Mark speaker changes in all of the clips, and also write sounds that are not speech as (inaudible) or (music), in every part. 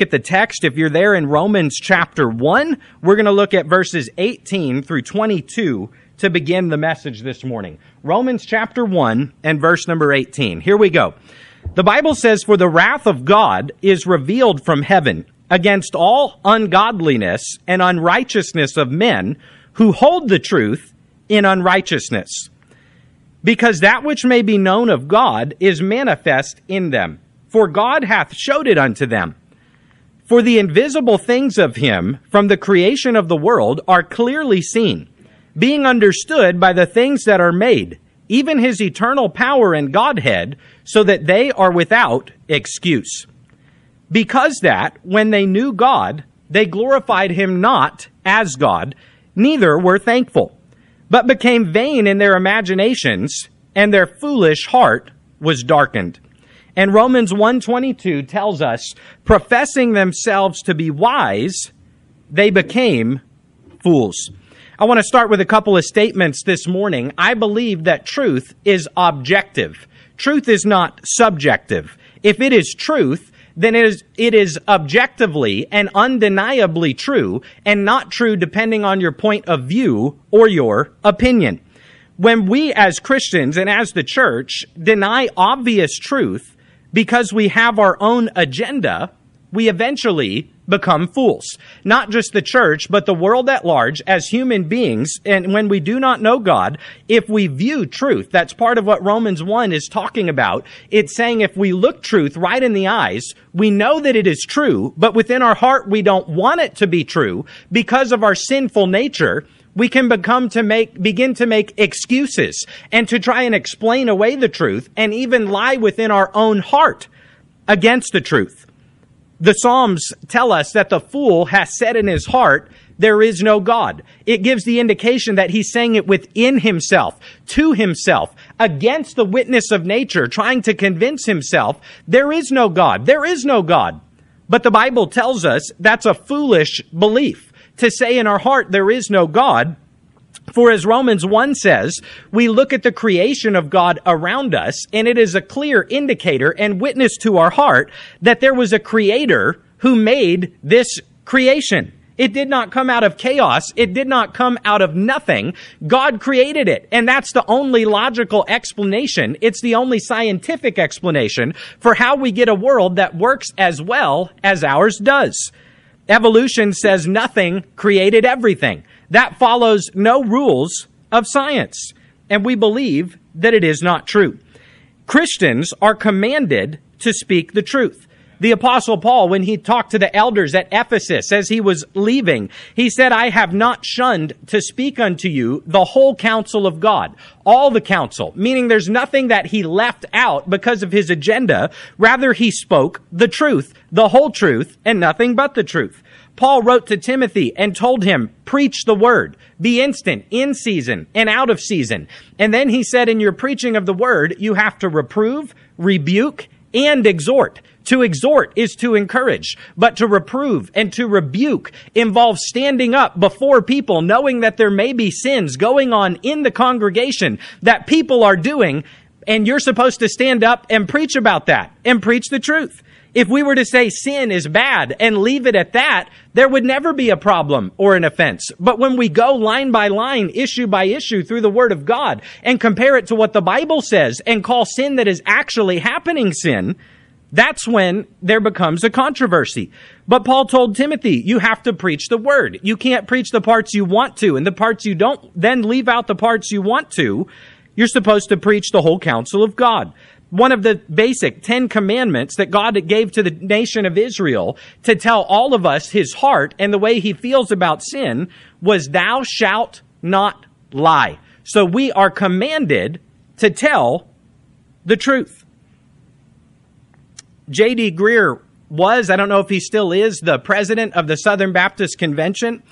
Speaker 1: look at the text, if you're there in Romans chapter 1, we're going to look at verses 18 through 22 to begin the message this morning. Romans chapter 1 and verse number 18. Here we go. The Bible says, For the wrath of God is revealed from heaven against all ungodliness and unrighteousness of men who hold the truth in unrighteousness. Because that which may be known of God is manifest in them, for God hath showed it unto them. For the invisible things of him from the creation of the world are clearly seen, being understood by the things that are made, even his eternal power and Godhead, so that they are without excuse. Because that, when they knew God, they glorified him not as God, neither were thankful, but became vain in their imaginations, and their foolish heart was darkened. And Romans 1:22 tells us, professing themselves to be wise, they became fools. I want to start with a couple of statements this morning. I believe that truth is objective. Truth is not subjective. If it is truth, then it is, it is objectively and undeniably true and not true depending on your point of view or your opinion. When we as Christians and as the church deny obvious truth, because we have our own agenda, we eventually become fools. Not just the church, but the world at large as human beings. And when we do not know God, if we view truth, that's part of what Romans 1 is talking about. It's saying if we look truth right in the eyes, we know that it is true, but within our heart, we don't want it to be true because of our sinful nature we can become to make, begin to make excuses and to try and explain away the truth and even lie within our own heart against the truth. The Psalms tell us that the fool has said in his heart, there is no God. It gives the indication that he's saying it within himself, to himself, against the witness of nature, trying to convince himself there is no God. There is no God. But the Bible tells us that's a foolish belief to say in our heart there is no God. For as Romans 1 says, we look at the creation of God around us, and it is a clear indicator and witness to our heart that there was a creator who made this creation. It did not come out of chaos. It did not come out of nothing. God created it. And that's the only logical explanation. It's the only scientific explanation for how we get a world that works as well as ours does. Evolution says nothing created everything. That follows no rules of science, and we believe that it is not true. Christians are commanded to speak the truth. The apostle Paul, when he talked to the elders at Ephesus as he was leaving, he said, I have not shunned to speak unto you the whole counsel of God, all the counsel, meaning there's nothing that he left out because of his agenda. Rather, he spoke the truth, the whole truth, and nothing but the truth. Paul wrote to Timothy and told him, preach the word, be instant, in season and out of season. And then he said, in your preaching of the word, you have to reprove, rebuke, and exhort. To exhort is to encourage, but to reprove and to rebuke involves standing up before people, knowing that there may be sins going on in the congregation that people are doing, and you're supposed to stand up and preach about that and preach the truth. If we were to say sin is bad and leave it at that, there would never be a problem or an offense. But when we go line by line, issue by issue through the Word of God and compare it to what the Bible says and call sin that is actually happening sin, that's when there becomes a controversy. But Paul told Timothy, you have to preach the word. You can't preach the parts you want to, and the parts you don't, then leave out the parts you want to. You're supposed to preach the whole counsel of God. One of the basic Ten Commandments that God gave to the nation of Israel to tell all of us his heart and the way he feels about sin was, Thou shalt not lie. So we are commanded to tell the truth. J.D. Greear was, I don't know if he still is, the president of the Southern Baptist Convention.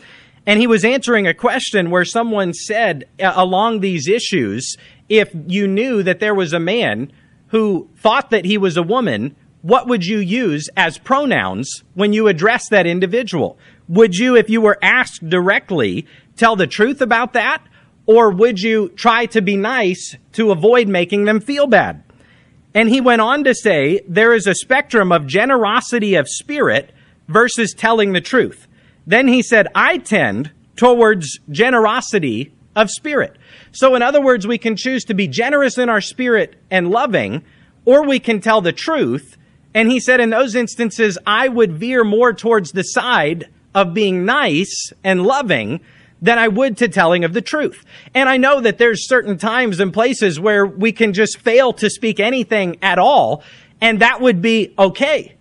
Speaker 1: And he was answering a question where someone said uh, along these issues if you knew that there was a man who thought that he was a woman, what would you use as pronouns when you address that individual? Would you, if you were asked directly, tell the truth about that? Or would you try to be nice to avoid making them feel bad? And he went on to say there is a spectrum of generosity of spirit versus telling the truth. Then he said, I tend towards generosity of spirit. So, in other words, we can choose to be generous in our spirit and loving, or we can tell the truth. And he said, in those instances, I would veer more towards the side of being nice and loving than I would to telling of the truth. And I know that there's certain times and places where we can just fail to speak anything at all, and that would be okay.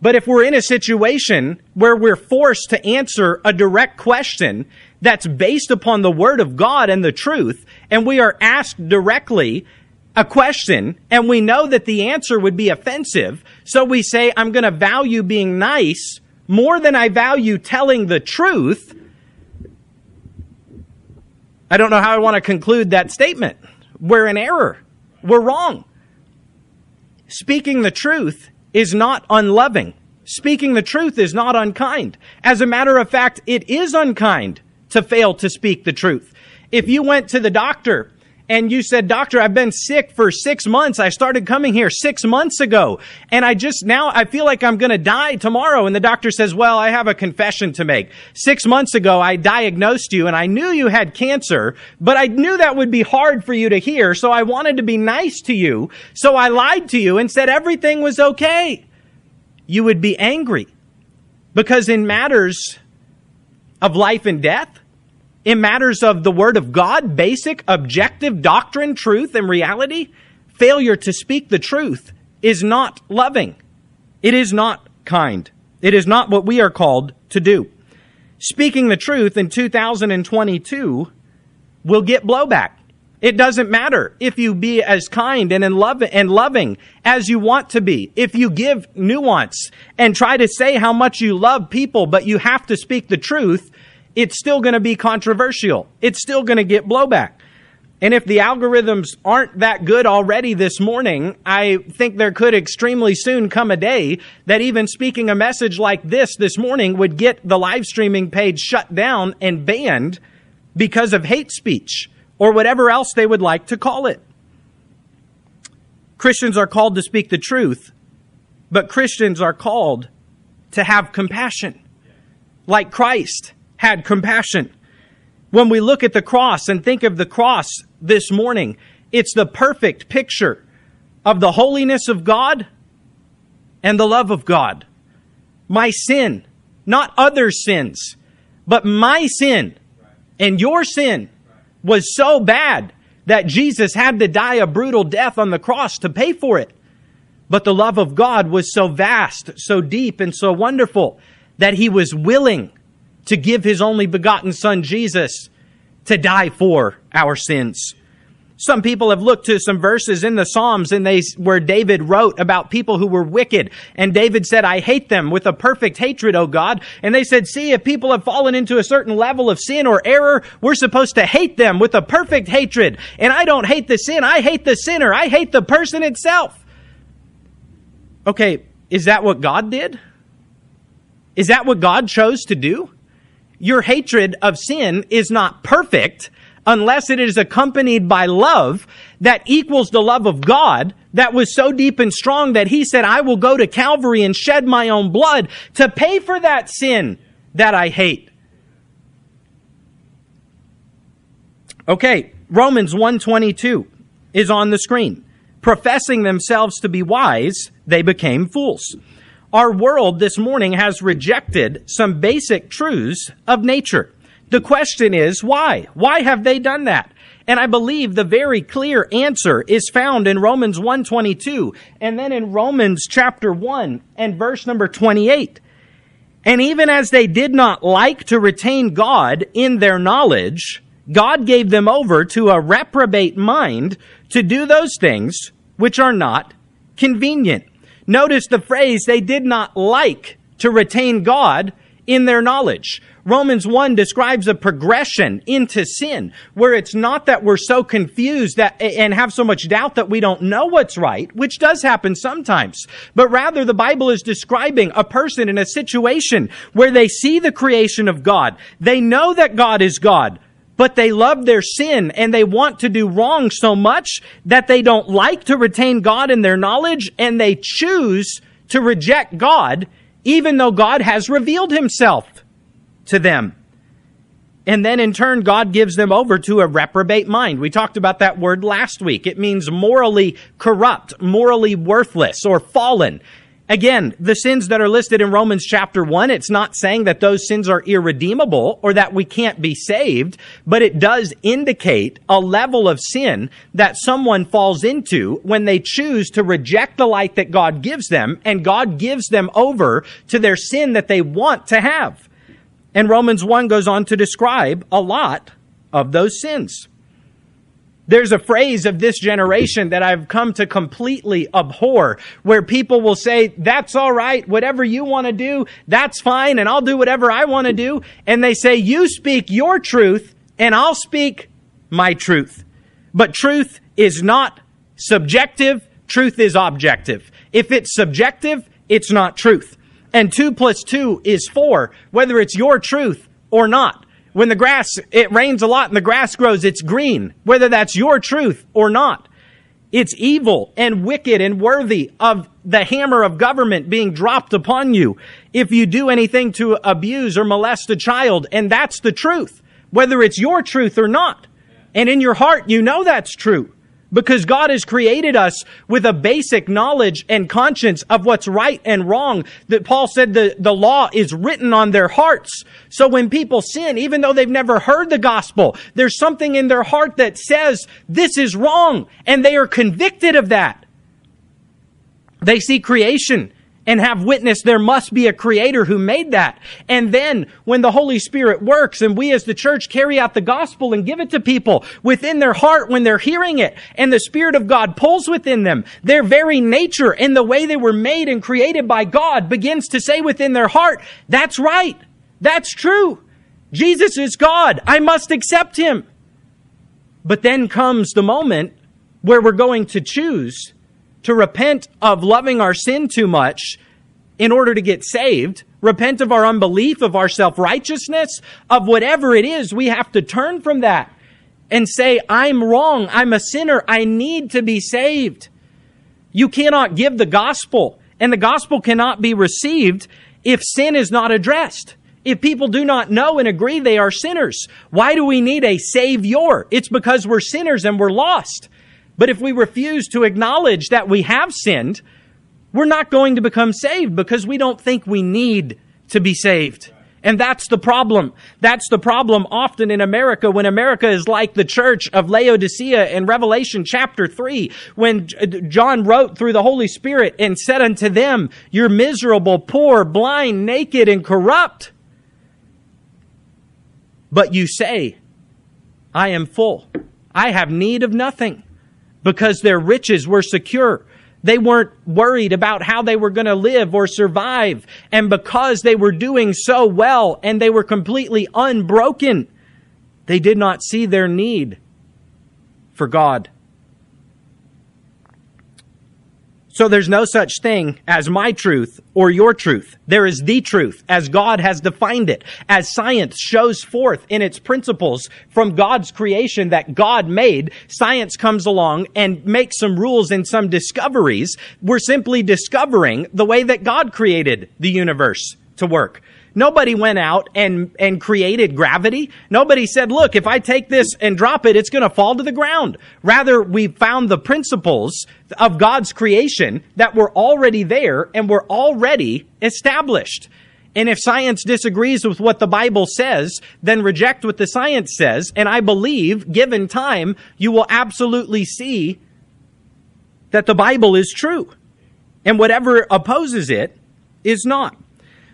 Speaker 1: But if we're in a situation where we're forced to answer a direct question that's based upon the word of God and the truth, and we are asked directly a question, and we know that the answer would be offensive, so we say, I'm going to value being nice more than I value telling the truth I don't know how I want to conclude that statement. We're in error. We're wrong. Speaking the truth is not unloving. Speaking the truth is not unkind. As a matter of fact, it is unkind to fail to speak the truth. If you went to the doctor and you said, Doctor, I've been sick for six months. I started coming here six months ago. And I just now I feel like I'm going to die tomorrow. And the doctor says, Well, I have a confession to make. Six months ago, I diagnosed you and I knew you had cancer, but I knew that would be hard for you to hear. So I wanted to be nice to you. So I lied to you and said everything was okay. You would be angry because in matters of life and death, in matters of the Word of God, basic, objective doctrine, truth, and reality, failure to speak the truth is not loving. It is not kind. It is not what we are called to do. Speaking the truth in 2022 will get blowback. It doesn't matter if you be as kind and in love and loving as you want to be. If you give nuance and try to say how much you love people, but you have to speak the truth, it's still going to be controversial. It's still going to get blowback. And if the algorithms aren't that good already this morning, I think there could extremely soon come a day that even speaking a message like this this morning would get the live streaming page shut down and banned because of hate speech or whatever else they would like to call it. Christians are called to speak the truth, but Christians are called to have compassion like Christ had compassion. When we look at the cross and think of the cross this morning, it's the perfect picture of the holiness of God and the love of God. My sin, not other sins, but my sin and your sin was so bad that Jesus had to die a brutal death on the cross to pay for it. But the love of God was so vast, so deep, and so wonderful that he was willing to give his only begotten son Jesus to die for our sins. Some people have looked to some verses in the Psalms and they, where David wrote about people who were wicked. And David said, I hate them with a perfect hatred, O God. And they said, see, if people have fallen into a certain level of sin or error, we're supposed to hate them with a perfect hatred. And I don't hate the sin. I hate the sinner. I hate the person itself. Okay. Is that what God did? Is that what God chose to do? your hatred of sin is not perfect unless it is accompanied by love that equals the love of God that was so deep and strong that he said, I will go to Calvary and shed my own blood to pay for that sin that I hate. Okay, Romans 122 is on the screen. Professing themselves to be wise, they became fools. Our world this morning has rejected some basic truths of nature. The question is why? Why have they done that? And I believe the very clear answer is found in Romans one twenty-two, and then in Romans chapter 1 and verse number 28. And even as they did not like to retain God in their knowledge, God gave them over to a reprobate mind to do those things which are not convenient. Notice the phrase, they did not like to retain God in their knowledge. Romans 1 describes a progression into sin where it's not that we're so confused that, and have so much doubt that we don't know what's right, which does happen sometimes, but rather the Bible is describing a person in a situation where they see the creation of God. They know that God is God, but they love their sin and they want to do wrong so much that they don't like to retain God in their knowledge and they choose to reject God even though God has revealed himself to them. And then in turn, God gives them over to a reprobate mind. We talked about that word last week. It means morally corrupt, morally worthless, or fallen. Again, the sins that are listed in Romans chapter 1, it's not saying that those sins are irredeemable or that we can't be saved, but it does indicate a level of sin that someone falls into when they choose to reject the light that God gives them and God gives them over to their sin that they want to have. And Romans 1 goes on to describe a lot of those sins. There's a phrase of this generation that I've come to completely abhor where people will say, that's all right. Whatever you want to do, that's fine. And I'll do whatever I want to do. And they say, you speak your truth and I'll speak my truth. But truth is not subjective. Truth is objective. If it's subjective, it's not truth. And two plus two is four, whether it's your truth or not when the grass, it rains a lot and the grass grows, it's green, whether that's your truth or not. It's evil and wicked and worthy of the hammer of government being dropped upon you if you do anything to abuse or molest a child. And that's the truth, whether it's your truth or not. And in your heart, you know that's true because God has created us with a basic knowledge and conscience of what's right and wrong. That Paul said the, the law is written on their hearts. So when people sin, even though they've never heard the gospel, there's something in their heart that says this is wrong and they are convicted of that. They see creation and have witnessed there must be a creator who made that. And then when the Holy Spirit works and we as the church carry out the gospel and give it to people within their heart when they're hearing it and the Spirit of God pulls within them, their very nature and the way they were made and created by God begins to say within their heart, that's right. That's true. Jesus is God. I must accept him. But then comes the moment where we're going to choose to repent of loving our sin too much in order to get saved, repent of our unbelief, of our self righteousness, of whatever it is, we have to turn from that and say, I'm wrong. I'm a sinner. I need to be saved. You cannot give the gospel, and the gospel cannot be received if sin is not addressed. If people do not know and agree they are sinners, why do we need a savior? It's because we're sinners and we're lost. But if we refuse to acknowledge that we have sinned, we're not going to become saved because we don't think we need to be saved. And that's the problem. That's the problem often in America when America is like the church of Laodicea in Revelation chapter 3, when uh, John wrote through the Holy Spirit and said unto them, You're miserable, poor, blind, naked, and corrupt. But you say, I am full. I have need of nothing because their riches were secure. They weren't worried about how they were going to live or survive. And because they were doing so well and they were completely unbroken, they did not see their need for God. So there's no such thing as my truth or your truth. There is the truth as God has defined it, as science shows forth in its principles from God's creation that God made. Science comes along and makes some rules and some discoveries. We're simply discovering the way that God created the universe to work. Nobody went out and, and created gravity. Nobody said, look, if I take this and drop it, it's going to fall to the ground. Rather, we found the principles of God's creation that were already there and were already established. And if science disagrees with what the Bible says, then reject what the science says. And I believe, given time, you will absolutely see that the Bible is true. And whatever opposes it is not.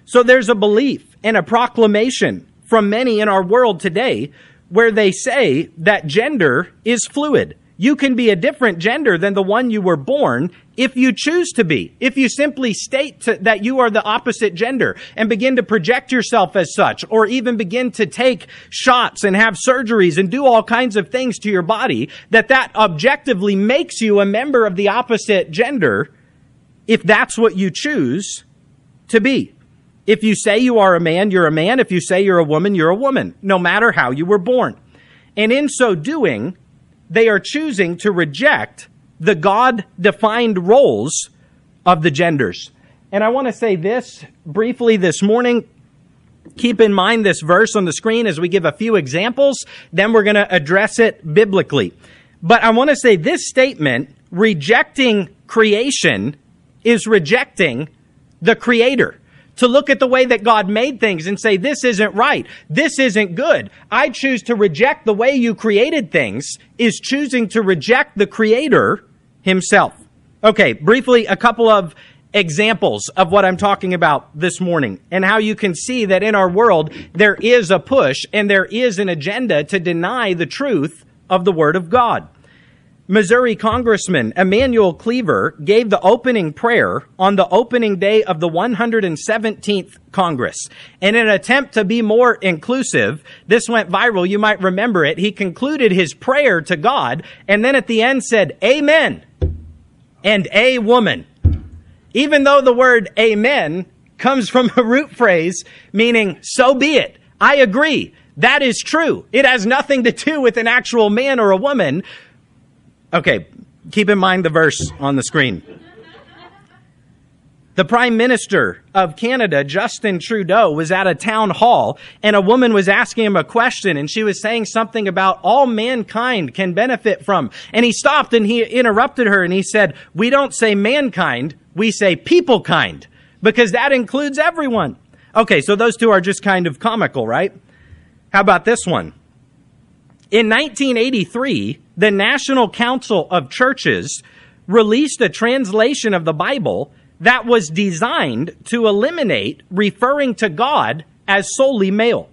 Speaker 1: So there's a belief and a proclamation from many in our world today where they say that gender is fluid. You can be a different gender than the one you were born if you choose to be. If you simply state to, that you are the opposite gender and begin to project yourself as such, or even begin to take shots and have surgeries and do all kinds of things to your body, that that objectively makes you a member of the opposite gender if that's what you choose to be. If you say you are a man, you're a man. If you say you're a woman, you're a woman, no matter how you were born. And in so doing, they are choosing to reject the God defined roles of the genders. And I want to say this briefly this morning. Keep in mind this verse on the screen as we give a few examples, then we're going to address it biblically. But I want to say this statement rejecting creation is rejecting the creator to look at the way that God made things and say, this isn't right. This isn't good. I choose to reject the way you created things is choosing to reject the creator himself. Okay, briefly, a couple of examples of what I'm talking about this morning and how you can see that in our world, there is a push and there is an agenda to deny the truth of the word of God. Missouri Congressman Emanuel Cleaver gave the opening prayer on the opening day of the 117th Congress. In an attempt to be more inclusive, this went viral. You might remember it. He concluded his prayer to God and then at the end said, Amen and a woman. Even though the word amen comes from a root phrase meaning so be it. I agree. That is true. It has nothing to do with an actual man or a woman Okay, keep in mind the verse on the screen. The Prime Minister of Canada, Justin Trudeau, was at a town hall and a woman was asking him a question and she was saying something about all mankind can benefit from. And he stopped and he interrupted her and he said, We don't say mankind, we say people kind because that includes everyone. Okay, so those two are just kind of comical, right? How about this one? In 1983, the National Council of Churches released a translation of the Bible that was designed to eliminate referring to God as solely male.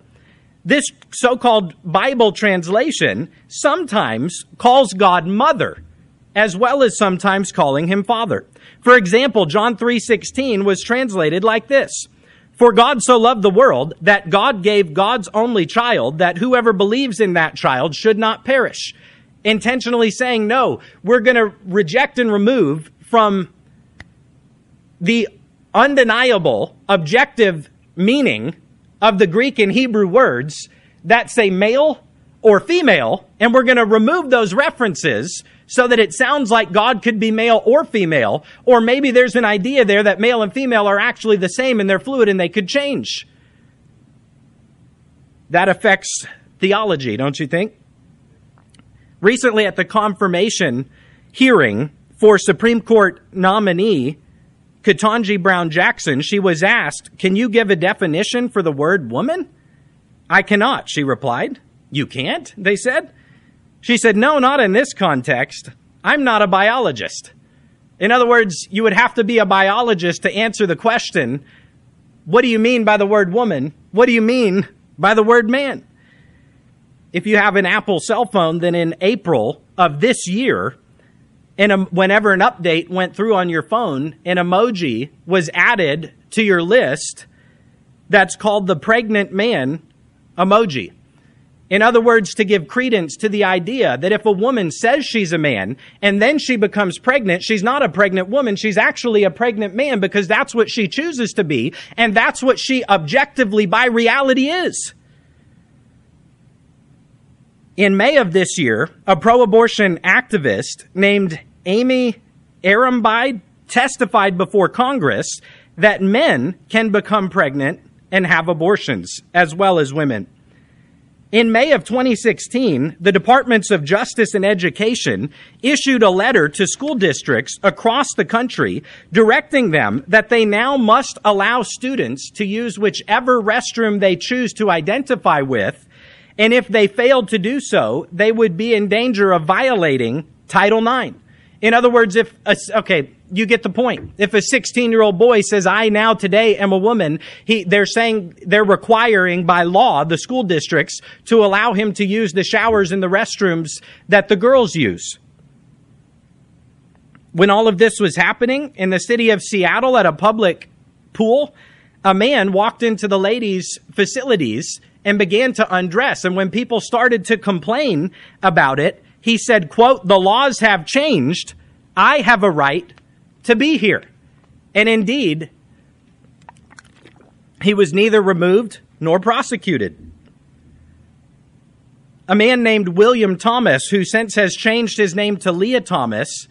Speaker 1: This so called Bible translation sometimes calls God mother as well as sometimes calling him father. For example, John 3:16 was translated like this: for God so loved the world that God gave God's only child that whoever believes in that child should not perish. Intentionally saying, no, we're going to reject and remove from the undeniable objective meaning of the Greek and Hebrew words that say male or female, and we're going to remove those references so that it sounds like God could be male or female. Or maybe there's an idea there that male and female are actually the same and they're fluid and they could change. That affects theology, don't you think? Recently at the confirmation hearing for Supreme Court nominee Ketanji Brown Jackson, she was asked, Can you give a definition for the word woman? I cannot, she replied. You can't, they said. She said, No, not in this context. I'm not a biologist. In other words, you would have to be a biologist to answer the question, What do you mean by the word woman? What do you mean by the word man? If you have an Apple cell phone, then in April of this year, and whenever an update went through on your phone, an emoji was added to your list that's called the pregnant man emoji. In other words, to give credence to the idea that if a woman says she's a man and then she becomes pregnant, she's not a pregnant woman. She's actually a pregnant man because that's what she chooses to be. And that's what she objectively by reality is. In May of this year, a pro abortion activist named Aimee Arrambide testified before Congress that men can become pregnant and have abortions as well as women. In May of 2016, the Departments of Justice and Education issued a letter to school districts across the country directing them that they now must allow students to use whichever restroom they choose to identify with. And if they failed to do so, they would be in danger of violating Title IX. In other words, if, okay, you get the point. If a 16 year old boy says, I now today am a woman, he, they're saying they're requiring by law the school districts to allow him to use the showers and the restrooms that the girls use. When all of this was happening in the city of Seattle at a public pool, a man walked into the ladies' facilities and began to undress. And when people started to complain about it, he said, quote, the laws have changed. I have a right to be here. And indeed, he was neither removed nor prosecuted. A man named William Thomas, who since has changed his name to Lia Thomas,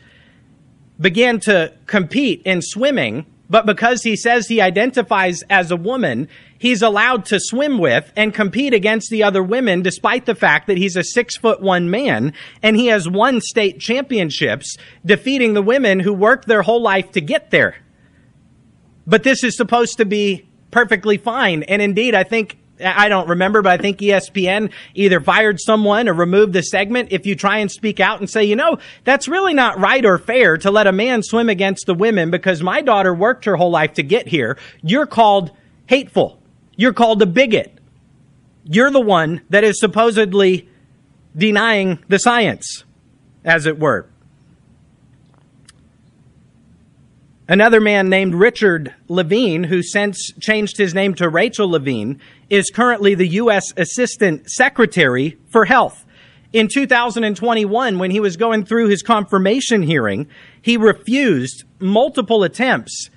Speaker 1: began to compete in swimming, but because he says he identifies as a woman, he's allowed to swim with and compete against the other women, despite the fact that he's a six foot one man and he has won state championships, defeating the women who worked their whole life to get there. But this is supposed to be perfectly fine. And indeed, I think I don't remember, but I think ESPN either fired someone or removed the segment. If you try and speak out and say, you know, that's really not right or fair to let a man swim against the women because my daughter worked her whole life to get here, you're called hateful you're called a bigot. You're the one that is supposedly denying the science, as it were. Another man named Richard Levine, who since changed his name to Rachel Levine, is currently the U.S. Assistant Secretary for Health. In 2021, when he was going through his confirmation hearing, he refused multiple attempts,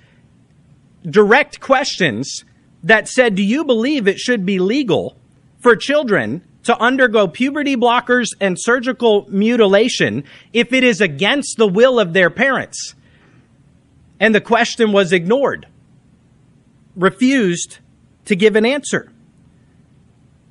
Speaker 1: direct questions that said, Do you believe it should be legal for children to undergo puberty blockers and surgical mutilation if it is against the will of their parents? And the question was ignored, refused to give an answer.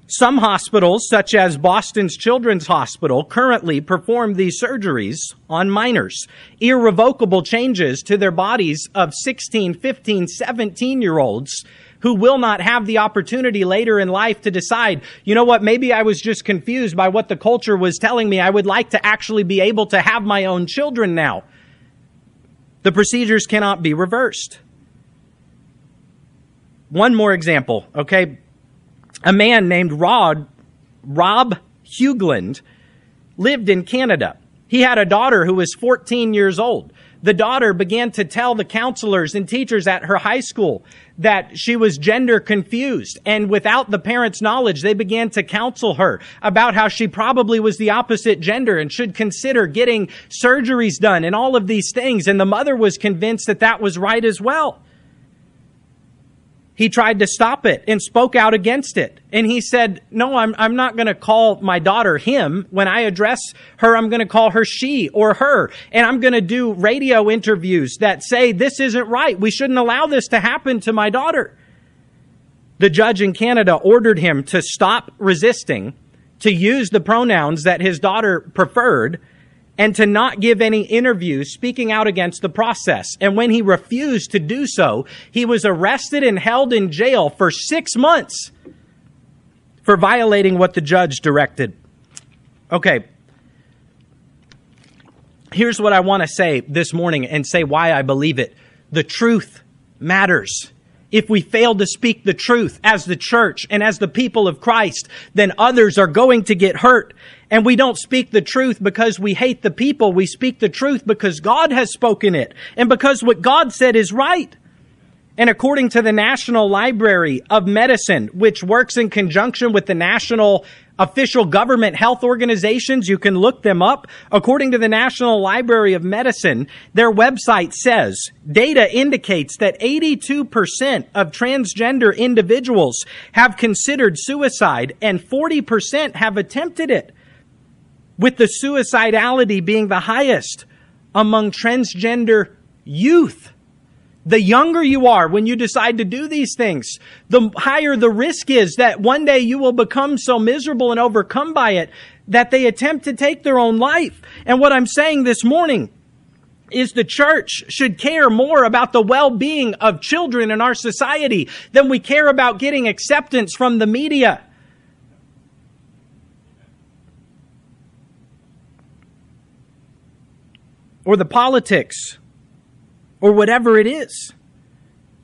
Speaker 1: Some hospitals, such as Boston's Children's Hospital, currently perform these surgeries on minors. Irrevocable changes to their bodies of 16, 15, 17 year olds who will not have the opportunity later in life to decide, you know what, maybe I was just confused by what the culture was telling me. I would like to actually be able to have my own children now. The procedures cannot be reversed. One more example, okay? A man named Rod, Rob Hoogland lived in Canada. He had a daughter who was 14 years old. The daughter began to tell the counselors and teachers at her high school that she was gender confused. And without the parents' knowledge, they began to counsel her about how she probably was the opposite gender and should consider getting surgeries done and all of these things. And the mother was convinced that that was right as well he tried to stop it and spoke out against it. And he said, No, I'm, I'm not going to call my daughter him. When I address her, I'm going to call her she or her. And I'm going to do radio interviews that say, This isn't right. We shouldn't allow this to happen to my daughter. The judge in Canada ordered him to stop resisting, to use the pronouns that his daughter preferred and to not give any interviews speaking out against the process. And when he refused to do so, he was arrested and held in jail for six months for violating what the judge directed. Okay. Here's what I want to say this morning and say why I believe it. The truth matters if we fail to speak the truth as the church and as the people of Christ, then others are going to get hurt. And we don't speak the truth because we hate the people. We speak the truth because God has spoken it and because what God said is right. And according to the National Library of Medicine, which works in conjunction with the National Official Government Health Organizations, you can look them up. According to the National Library of Medicine, their website says data indicates that 82% of transgender individuals have considered suicide and 40% have attempted it, with the suicidality being the highest among transgender youth. The younger you are when you decide to do these things, the higher the risk is that one day you will become so miserable and overcome by it that they attempt to take their own life. And what I'm saying this morning is the church should care more about the well-being of children in our society than we care about getting acceptance from the media. Or the politics or whatever it is.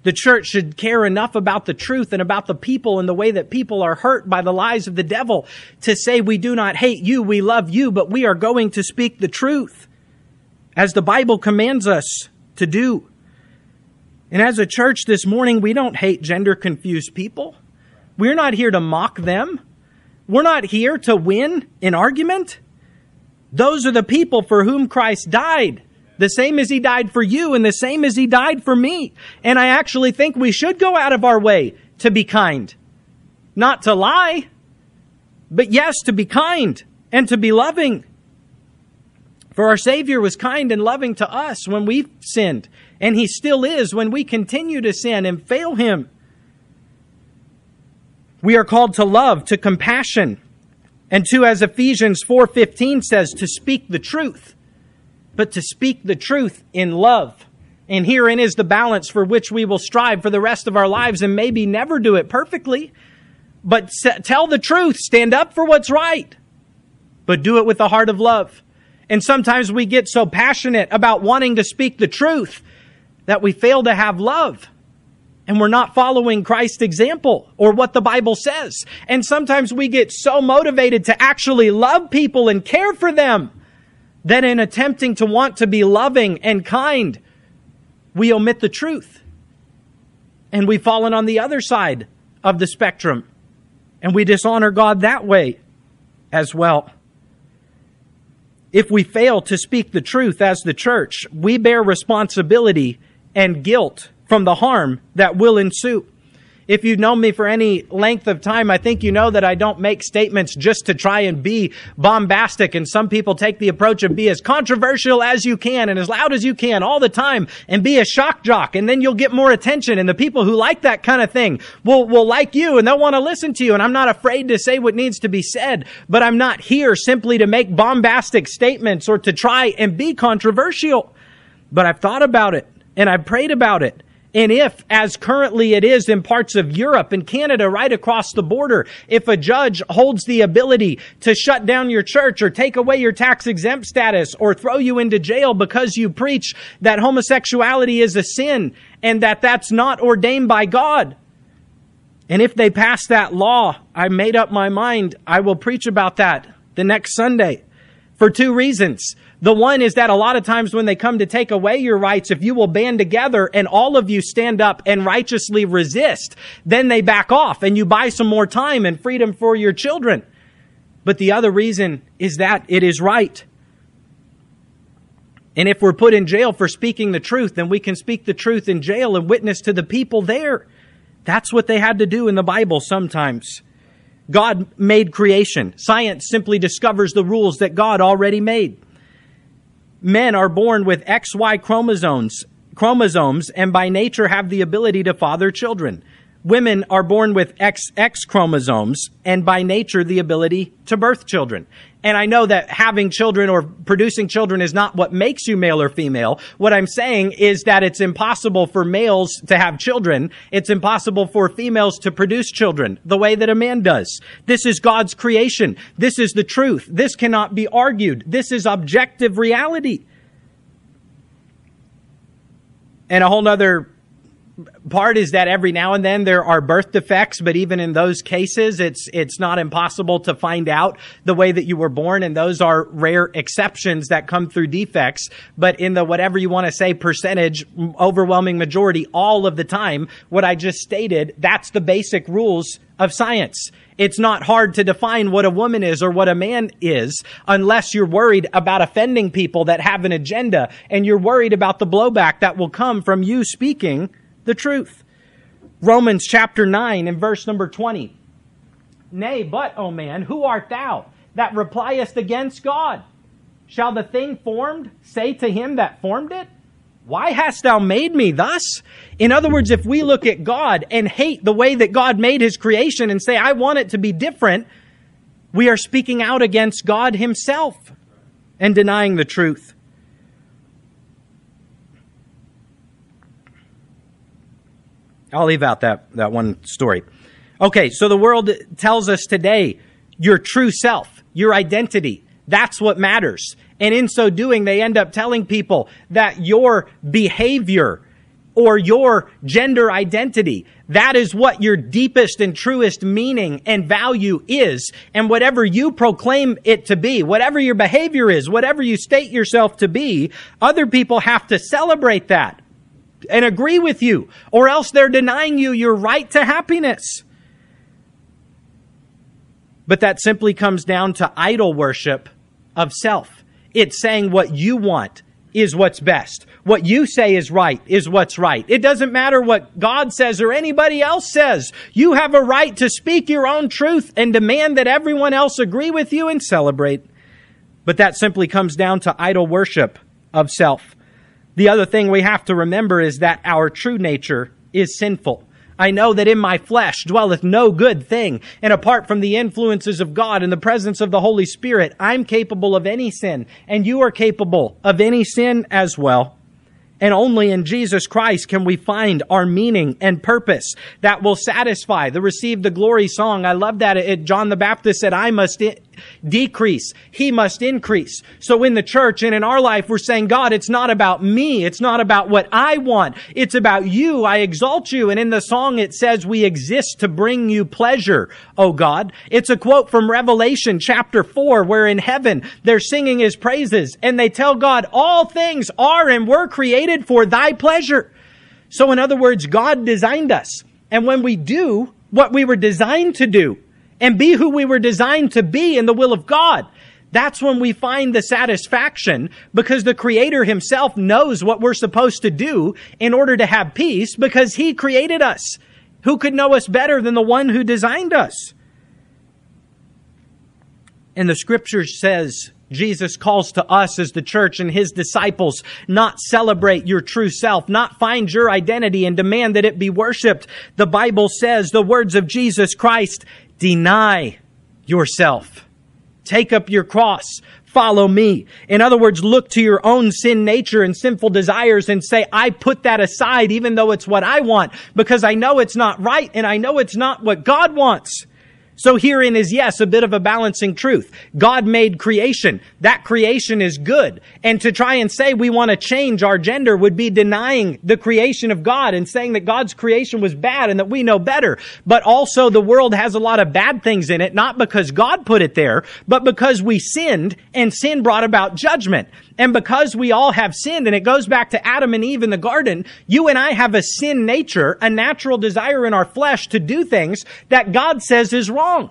Speaker 1: The church should care enough about the truth and about the people and the way that people are hurt by the lies of the devil to say, we do not hate you, we love you, but we are going to speak the truth as the Bible commands us to do. And as a church this morning, we don't hate gender confused people. We're not here to mock them. We're not here to win an argument. Those are the people for whom Christ died the same as he died for you and the same as he died for me. And I actually think we should go out of our way to be kind. Not to lie, but yes, to be kind and to be loving. For our Savior was kind and loving to us when we sinned, and He still is when we continue to sin and fail Him. We are called to love, to compassion, and to, as Ephesians 4.15 says, to speak the truth but to speak the truth in love. And herein is the balance for which we will strive for the rest of our lives and maybe never do it perfectly. But tell the truth, stand up for what's right, but do it with a heart of love. And sometimes we get so passionate about wanting to speak the truth that we fail to have love and we're not following Christ's example or what the Bible says. And sometimes we get so motivated to actually love people and care for them that in attempting to want to be loving and kind, we omit the truth. And we've fallen on the other side of the spectrum. And we dishonor God that way as well. If we fail to speak the truth as the church, we bear responsibility and guilt from the harm that will ensue if you've known me for any length of time, I think you know that I don't make statements just to try and be bombastic. And some people take the approach of be as controversial as you can and as loud as you can all the time and be a shock jock. And then you'll get more attention. And the people who like that kind of thing will, will like you and they'll want to listen to you. And I'm not afraid to say what needs to be said, but I'm not here simply to make bombastic statements or to try and be controversial. But I've thought about it and I've prayed about it and if, as currently it is in parts of Europe and Canada, right across the border, if a judge holds the ability to shut down your church or take away your tax exempt status or throw you into jail because you preach that homosexuality is a sin and that that's not ordained by God, and if they pass that law, I made up my mind, I will preach about that the next Sunday for two reasons. The one is that a lot of times when they come to take away your rights, if you will band together and all of you stand up and righteously resist, then they back off and you buy some more time and freedom for your children. But the other reason is that it is right. And if we're put in jail for speaking the truth, then we can speak the truth in jail and witness to the people there. That's what they had to do in the Bible sometimes. God made creation. Science simply discovers the rules that God already made men are born with XY chromosomes, chromosomes and by nature have the ability to father children women are born with XX chromosomes and by nature the ability to birth children. And I know that having children or producing children is not what makes you male or female. What I'm saying is that it's impossible for males to have children. It's impossible for females to produce children the way that a man does. This is God's creation. This is the truth. This cannot be argued. This is objective reality. And a whole nother part is that every now and then there are birth defects, but even in those cases, it's it's not impossible to find out the way that you were born, and those are rare exceptions that come through defects. But in the whatever you want to say percentage, overwhelming majority, all of the time, what I just stated, that's the basic rules of science. It's not hard to define what a woman is or what a man is unless you're worried about offending people that have an agenda and you're worried about the blowback that will come from you speaking the truth. Romans chapter 9 and verse number 20. Nay, but, O man, who art thou that repliest against God? Shall the thing formed say to him that formed it, Why hast thou made me thus? In other words, if we look at God and hate the way that God made his creation and say, I want it to be different, we are speaking out against God himself and denying the truth. I'll leave out that, that one story. Okay, so the world tells us today your true self, your identity, that's what matters. And in so doing, they end up telling people that your behavior or your gender identity, that is what your deepest and truest meaning and value is. And whatever you proclaim it to be, whatever your behavior is, whatever you state yourself to be, other people have to celebrate that and agree with you, or else they're denying you your right to happiness. But that simply comes down to idol worship of self. It's saying what you want is what's best. What you say is right is what's right. It doesn't matter what God says or anybody else says. You have a right to speak your own truth and demand that everyone else agree with you and celebrate. But that simply comes down to idol worship of self. The other thing we have to remember is that our true nature is sinful. I know that in my flesh dwelleth no good thing, and apart from the influences of God and the presence of the Holy Spirit, I'm capable of any sin, and you are capable of any sin as well. And only in Jesus Christ can we find our meaning and purpose that will satisfy the receive the glory song. I love that. It, John the Baptist said, I must decrease. He must increase. So in the church and in our life, we're saying, God, it's not about me. It's not about what I want. It's about you. I exalt you. And in the song, it says, we exist to bring you pleasure, O God. It's a quote from Revelation chapter four, where in heaven they're singing his praises and they tell God, all things are and were created for thy pleasure. So in other words, God designed us. And when we do what we were designed to do, and be who we were designed to be in the will of God. That's when we find the satisfaction because the creator himself knows what we're supposed to do in order to have peace because he created us. Who could know us better than the one who designed us? And the scripture says, Jesus calls to us as the church and his disciples, not celebrate your true self, not find your identity and demand that it be worshiped. The Bible says the words of Jesus Christ, Deny yourself. Take up your cross. Follow me. In other words, look to your own sin nature and sinful desires and say, I put that aside even though it's what I want because I know it's not right and I know it's not what God wants. So herein is, yes, a bit of a balancing truth. God made creation. That creation is good. And to try and say we want to change our gender would be denying the creation of God and saying that God's creation was bad and that we know better. But also the world has a lot of bad things in it, not because God put it there, but because we sinned and sin brought about judgment. And because we all have sinned, and it goes back to Adam and Eve in the garden, you and I have a sin nature, a natural desire in our flesh to do things that God says is wrong.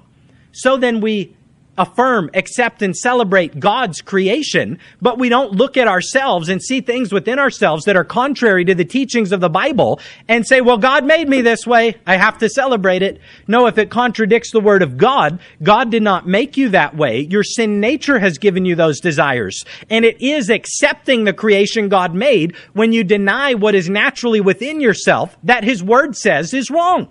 Speaker 1: So then we affirm, accept, and celebrate God's creation, but we don't look at ourselves and see things within ourselves that are contrary to the teachings of the Bible and say, well, God made me this way. I have to celebrate it. No, if it contradicts the word of God, God did not make you that way. Your sin nature has given you those desires. And it is accepting the creation God made when you deny what is naturally within yourself that his word says is wrong.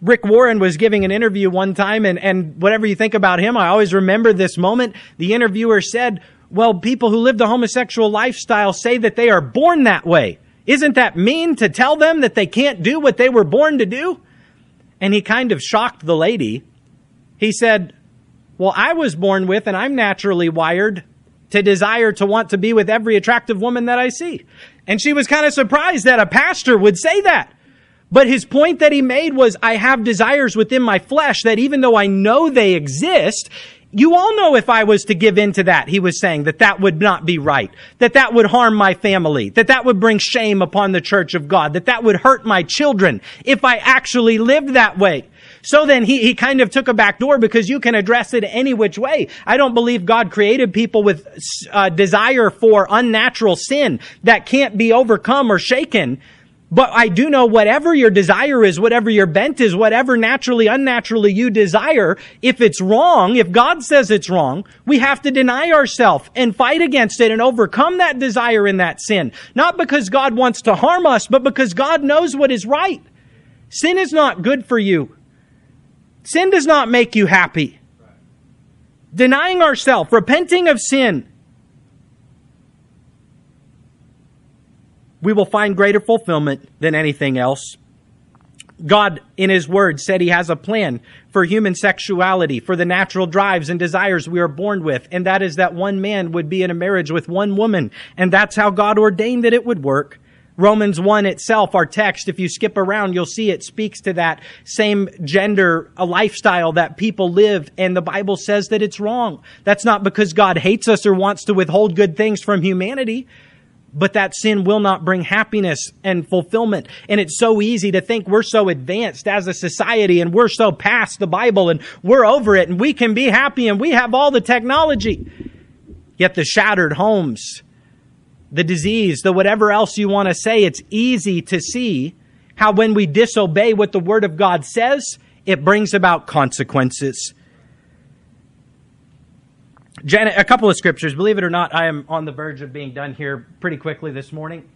Speaker 1: Rick Warren was giving an interview one time, and, and whatever you think about him, I always remember this moment. The interviewer said, Well, people who live the homosexual lifestyle say that they are born that way. Isn't that mean to tell them that they can't do what they were born to do? And he kind of shocked the lady. He said, Well, I was born with, and I'm naturally wired to desire to want to be with every attractive woman that I see. And she was kind of surprised that a pastor would say that. But his point that he made was, I have desires within my flesh that even though I know they exist, you all know if I was to give in to that, he was saying that that would not be right, that that would harm my family, that that would bring shame upon the church of God, that that would hurt my children if I actually lived that way. So then he, he kind of took a back door because you can address it any which way. I don't believe God created people with uh, desire for unnatural sin that can't be overcome or shaken. But I do know whatever your desire is, whatever your bent is, whatever naturally, unnaturally you desire, if it's wrong, if God says it's wrong, we have to deny ourselves and fight against it and overcome that desire and that sin. Not because God wants to harm us, but because God knows what is right. Sin is not good for you. Sin does not make you happy. Denying ourselves, repenting of sin, we will find greater fulfillment than anything else. God, in His Word, said He has a plan for human sexuality, for the natural drives and desires we are born with, and that is that one man would be in a marriage with one woman, and that's how God ordained that it would work. Romans 1 itself, our text, if you skip around, you'll see it speaks to that same gender lifestyle that people live. And the Bible says that it's wrong. That's not because God hates us or wants to withhold good things from humanity but that sin will not bring happiness and fulfillment. And it's so easy to think we're so advanced as a society and we're so past the Bible and we're over it and we can be happy and we have all the technology. Yet the shattered homes, the disease, the whatever else you want to say, it's easy to see how when we disobey what the Word of God says, it brings about consequences. Janet, a couple of scriptures. Believe it or not, I am on the verge of being done here pretty quickly this morning.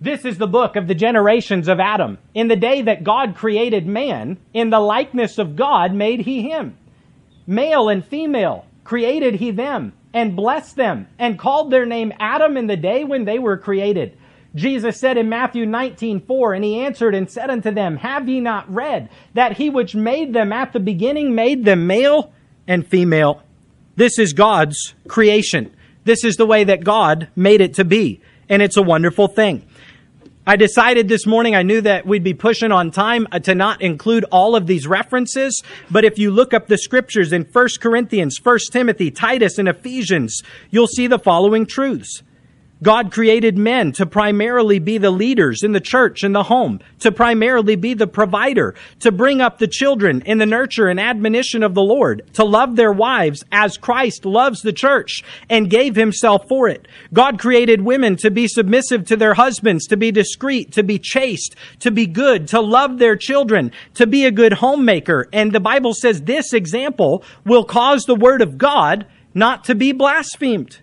Speaker 1: This is the book of the generations of Adam. In the day that God created man, in the likeness of God made he him. Male and female created he them, and blessed them, and called their name Adam in the day when they were created. Jesus said in Matthew 19, 4, and he answered and said unto them, Have ye not read that he which made them at the beginning made them male and female? This is God's creation. This is the way that God made it to be. And it's a wonderful thing. I decided this morning, I knew that we'd be pushing on time uh, to not include all of these references. But if you look up the scriptures in 1 Corinthians, 1 Timothy, Titus, and Ephesians, you'll see the following truths. God created men to primarily be the leaders in the church and the home, to primarily be the provider, to bring up the children in the nurture and admonition of the Lord, to love their wives as Christ loves the church and gave himself for it. God created women to be submissive to their husbands, to be discreet, to be chaste, to be good, to love their children, to be a good homemaker. And the Bible says this example will cause the word of God not to be blasphemed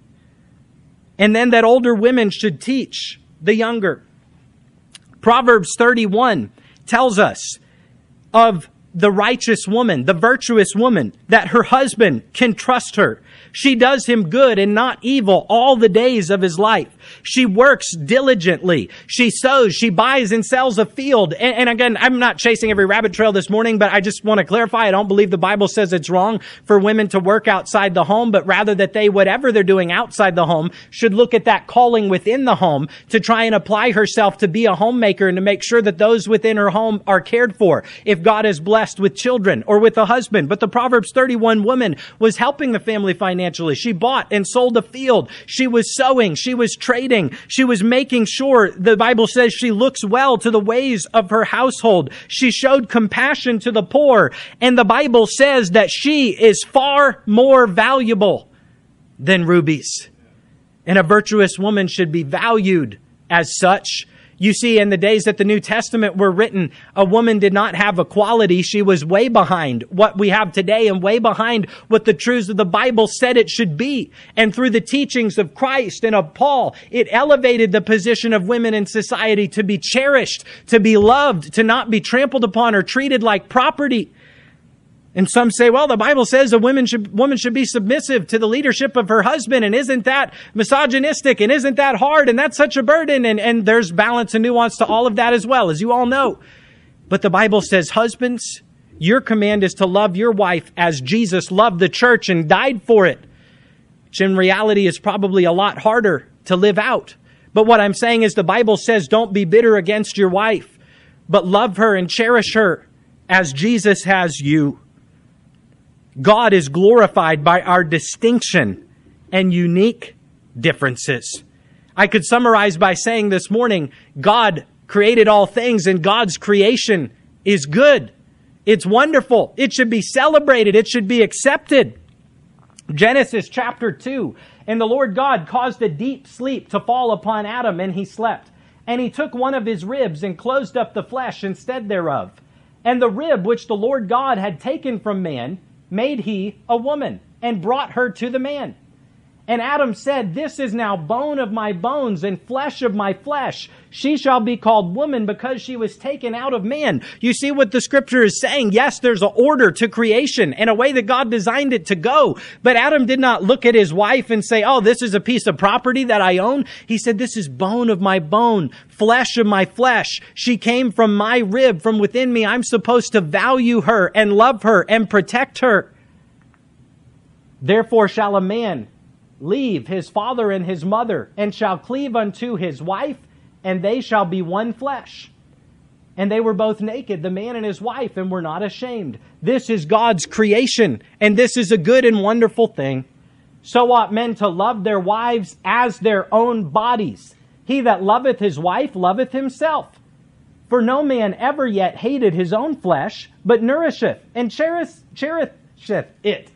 Speaker 1: and then that older women should teach the younger. Proverbs 31 tells us of the righteous woman, the virtuous woman, that her husband can trust her. She does him good and not evil all the days of his life. She works diligently. She sows, she buys and sells a field. And, and again, I'm not chasing every rabbit trail this morning, but I just want to clarify. I don't believe the Bible says it's wrong for women to work outside the home, but rather that they, whatever they're doing outside the home, should look at that calling within the home to try and apply herself to be a homemaker and to make sure that those within her home are cared for. If God has blessed blessed with children or with a husband. But the Proverbs 31 woman was helping the family financially. She bought and sold a field. She was sowing. She was trading. She was making sure the Bible says she looks well to the ways of her household. She showed compassion to the poor. And the Bible says that she is far more valuable than rubies. And a virtuous woman should be valued as such you see, in the days that the New Testament were written, a woman did not have equality. She was way behind what we have today and way behind what the truths of the Bible said it should be. And through the teachings of Christ and of Paul, it elevated the position of women in society to be cherished, to be loved, to not be trampled upon or treated like property. And some say, well, the Bible says a woman should, woman should be submissive to the leadership of her husband. And isn't that misogynistic? And isn't that hard? And that's such a burden. And, and there's balance and nuance to all of that as well, as you all know. But the Bible says, husbands, your command is to love your wife as Jesus loved the church and died for it, which in reality is probably a lot harder to live out. But what I'm saying is the Bible says don't be bitter against your wife, but love her and cherish her as Jesus has you. God is glorified by our distinction and unique differences. I could summarize by saying this morning God created all things, and God's creation is good. It's wonderful. It should be celebrated, it should be accepted. Genesis chapter 2 And the Lord God caused a deep sleep to fall upon Adam, and he slept. And he took one of his ribs and closed up the flesh instead thereof. And the rib which the Lord God had taken from man, made he a woman and brought her to the man. And Adam said, This is now bone of my bones and flesh of my flesh. She shall be called woman because she was taken out of man. You see what the scripture is saying? Yes, there's an order to creation and a way that God designed it to go. But Adam did not look at his wife and say, Oh, this is a piece of property that I own. He said, This is bone of my bone, flesh of my flesh. She came from my rib, from within me. I'm supposed to value her and love her and protect her. Therefore shall a man leave his father and his mother, and shall cleave unto his wife, and they shall be one flesh. And they were both naked, the man and his wife, and were not ashamed. This is God's creation, and this is a good and wonderful thing. So ought men to love their wives as their own bodies. He that loveth his wife loveth himself. For no man ever yet hated his own flesh, but nourisheth and cherisheth it.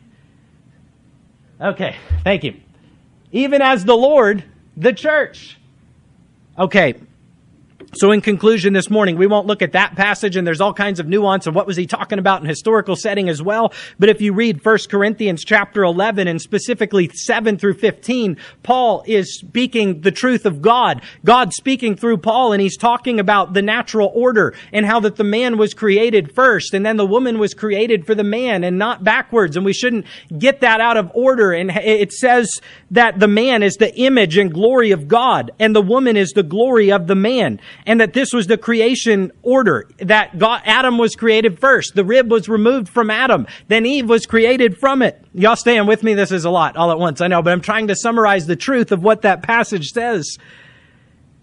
Speaker 1: Okay, thank you even as the Lord, the church. Okay, so, in conclusion, this morning, we won't look at that passage, and there's all kinds of nuance of what was he talking about in historical setting as well. But if you read 1 Corinthians chapter 11 and specifically 7 through 15, Paul is speaking the truth of God. God speaking through Paul, and he's talking about the natural order and how that the man was created first, and then the woman was created for the man and not backwards. And we shouldn't get that out of order. And it says that the man is the image and glory of God, and the woman is the glory of the man and that this was the creation order that God, Adam was created first. The rib was removed from Adam. Then Eve was created from it. Y'all staying with me? This is a lot all at once. I know, but I'm trying to summarize the truth of what that passage says.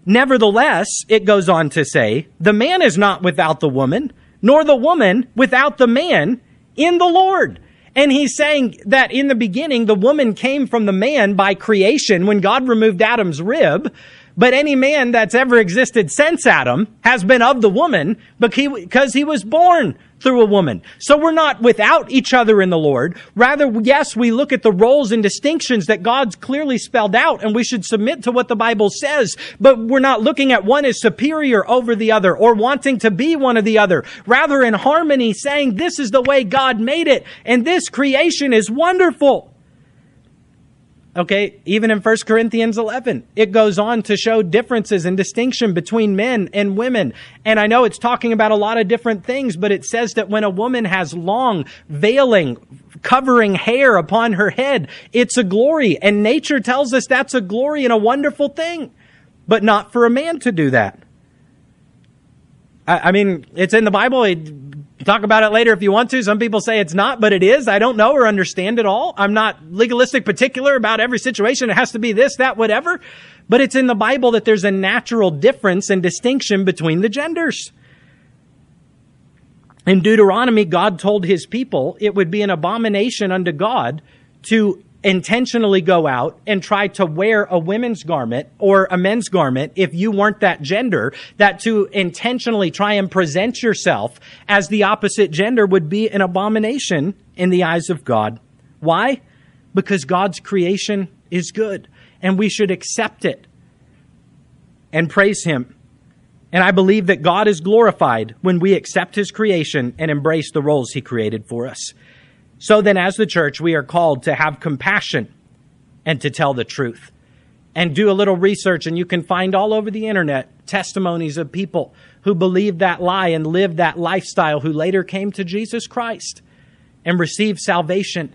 Speaker 1: Nevertheless, it goes on to say, the man is not without the woman, nor the woman without the man in the Lord. And he's saying that in the beginning, the woman came from the man by creation when God removed Adam's rib. But any man that's ever existed since Adam has been of the woman because he was born through a woman. So we're not without each other in the Lord. Rather, yes, we look at the roles and distinctions that God's clearly spelled out and we should submit to what the Bible says, but we're not looking at one as superior over the other or wanting to be one of the other. Rather in harmony saying this is the way God made it and this creation is wonderful. Okay, even in 1 Corinthians 11, it goes on to show differences and distinction between men and women. And I know it's talking about a lot of different things, but it says that when a woman has long, veiling, covering hair upon her head, it's a glory. And nature tells us that's a glory and a wonderful thing, but not for a man to do that. I, mean, it's in the Bible talk about it later if you want to. Some people say it's not, but it is. I don't know or understand it all. I'm not legalistic particular about every situation. It has to be this, that, whatever. But it's in the Bible that there's a natural difference and distinction between the genders. In Deuteronomy, God told his people it would be an abomination unto God to intentionally go out and try to wear a women's garment or a men's garment if you weren't that gender, that to intentionally try and present yourself as the opposite gender would be an abomination in the eyes of God. Why? Because God's creation is good and we should accept it and praise Him. And I believe that God is glorified when we accept His creation and embrace the roles He created for us. So then, as the church, we are called to have compassion and to tell the truth. And do a little research, and you can find all over the internet testimonies of people who believed that lie and lived that lifestyle who later came to Jesus Christ and received salvation.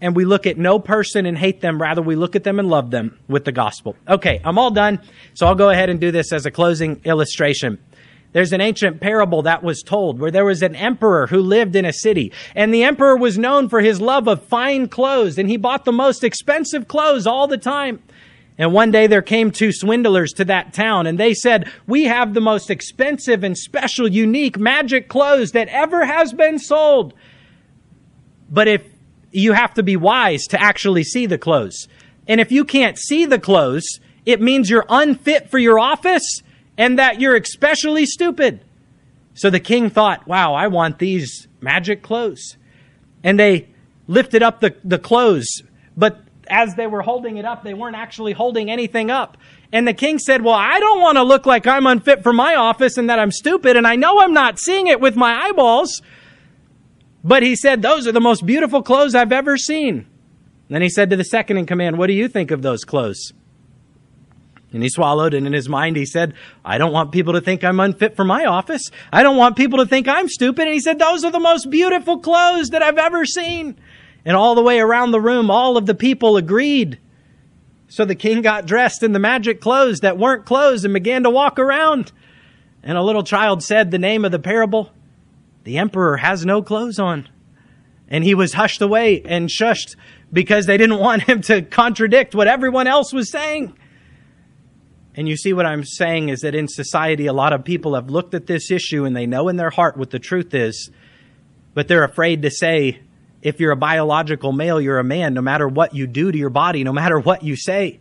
Speaker 1: And we look at no person and hate them, rather, we look at them and love them with the gospel. Okay, I'm all done, so I'll go ahead and do this as a closing illustration. There's an ancient parable that was told where there was an emperor who lived in a city and the emperor was known for his love of fine clothes and he bought the most expensive clothes all the time. And one day there came two swindlers to that town and they said, we have the most expensive and special unique magic clothes that ever has been sold. But if you have to be wise to actually see the clothes. And if you can't see the clothes, it means you're unfit for your office and that you're especially stupid. So the king thought, Wow, I want these magic clothes. And they lifted up the, the clothes, but as they were holding it up, they weren't actually holding anything up. And the king said, Well, I don't want to look like I'm unfit for my office and that I'm stupid, and I know I'm not seeing it with my eyeballs. But he said, Those are the most beautiful clothes I've ever seen. And then he said to the second in command, What do you think of those clothes? And he swallowed, and in his mind, he said, I don't want people to think I'm unfit for my office. I don't want people to think I'm stupid. And he said, Those are the most beautiful clothes that I've ever seen. And all the way around the room, all of the people agreed. So the king got dressed in the magic clothes that weren't clothes and began to walk around. And a little child said the name of the parable The emperor has no clothes on. And he was hushed away and shushed because they didn't (laughs) want him to contradict what everyone else was saying. And you see what I'm saying is that in society, a lot of people have looked at this issue and they know in their heart what the truth is, but they're afraid to say, if you're a biological male, you're a man, no matter what you do to your body, no matter what you say.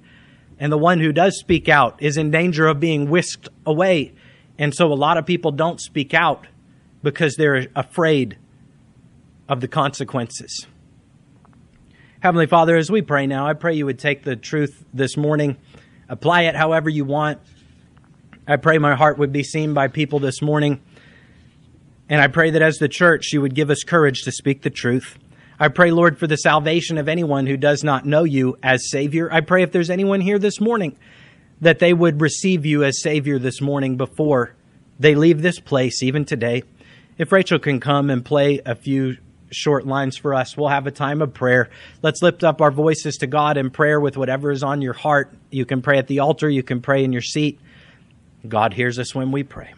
Speaker 1: And the one who does speak out is in danger of being whisked away. And so a lot of people don't speak out because they're afraid of the consequences. Heavenly Father, as we pray now, I pray you would take the truth this morning. Apply it however you want. I pray my heart would be seen by people this morning. And I pray that as the church, you would give us courage to speak the truth. I pray, Lord, for the salvation of anyone who does not know you as Savior. I pray if there's anyone here this morning that they would receive you as Savior this morning before they leave this place, even today. If Rachel can come and play a few short lines for us. We'll have a time of prayer. Let's lift up our voices to God in prayer with whatever is on your heart. You can pray at the altar, you can pray in your seat. God hears us when we pray.